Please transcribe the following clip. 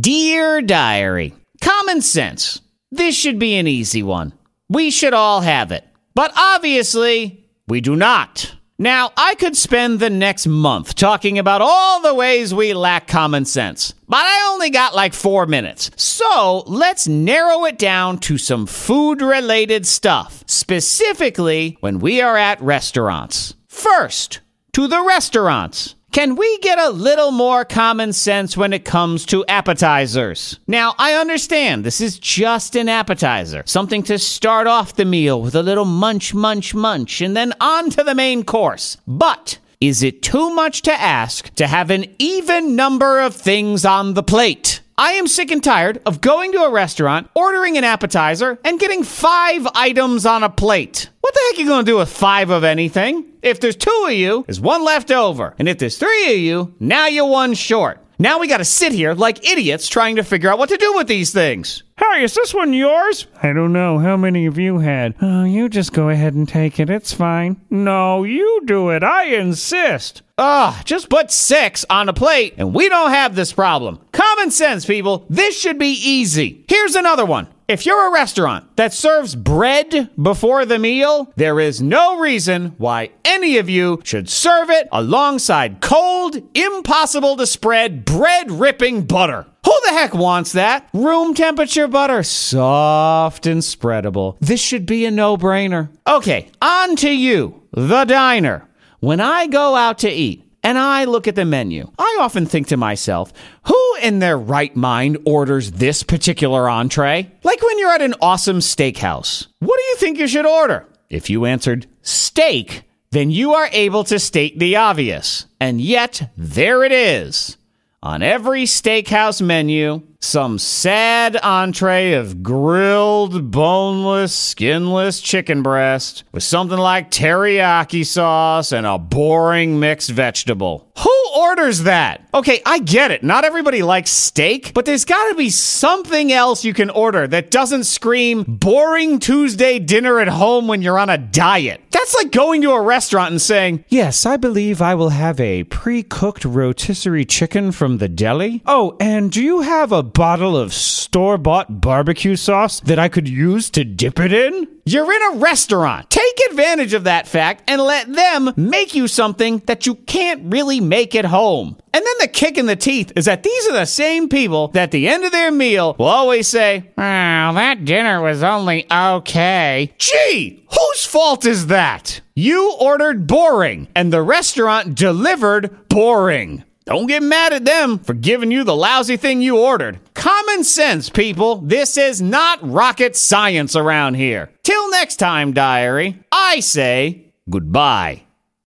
Dear Diary, common sense. This should be an easy one. We should all have it. But obviously, we do not. Now, I could spend the next month talking about all the ways we lack common sense, but I only got like four minutes. So let's narrow it down to some food related stuff, specifically when we are at restaurants. First, to the restaurants. Can we get a little more common sense when it comes to appetizers? Now, I understand this is just an appetizer, something to start off the meal with a little munch, munch, munch, and then on to the main course. But is it too much to ask to have an even number of things on the plate? I am sick and tired of going to a restaurant, ordering an appetizer, and getting five items on a plate. What the heck are you to do with five of anything? If there's two of you, there's one left over. And if there's three of you, now you're one short. Now we got to sit here like idiots trying to figure out what to do with these things. Hey, is this one yours? I don't know. How many of you had? Oh, you just go ahead and take it. It's fine. No, you do it. I insist. Ugh, just put six on a plate and we don't have this problem. Common sense, people. This should be easy. Here's another one. If you're a restaurant that serves bread before the meal, there is no reason why any of you should serve it alongside cold, impossible to spread bread ripping butter. Who the heck wants that? Room temperature butter, soft and spreadable. This should be a no brainer. Okay, on to you, the diner. When I go out to eat, and I look at the menu, I often think to myself, who in their right mind orders this particular entree? Like when you're at an awesome steakhouse, what do you think you should order? If you answered steak, then you are able to state the obvious. And yet, there it is. On every steakhouse menu, some sad entree of grilled, boneless, skinless chicken breast with something like teriyaki sauce and a boring mixed vegetable. Who orders that? Okay, I get it. Not everybody likes steak, but there's got to be something else you can order that doesn't scream boring Tuesday dinner at home when you're on a diet. That's like going to a restaurant and saying, Yes, I believe I will have a pre cooked rotisserie chicken from the deli. Oh, and do you have a bottle of store bought barbecue sauce that I could use to dip it in? You're in a restaurant. Take advantage of that fact and let them make you something that you can't really make at home. And then the kick in the teeth is that these are the same people that at the end of their meal will always say, Well, that dinner was only okay. Gee, whose fault is that? You ordered boring, and the restaurant delivered boring. Don't get mad at them for giving you the lousy thing you ordered. Common sense, people. This is not rocket science around here. Next time, diary, I say goodbye.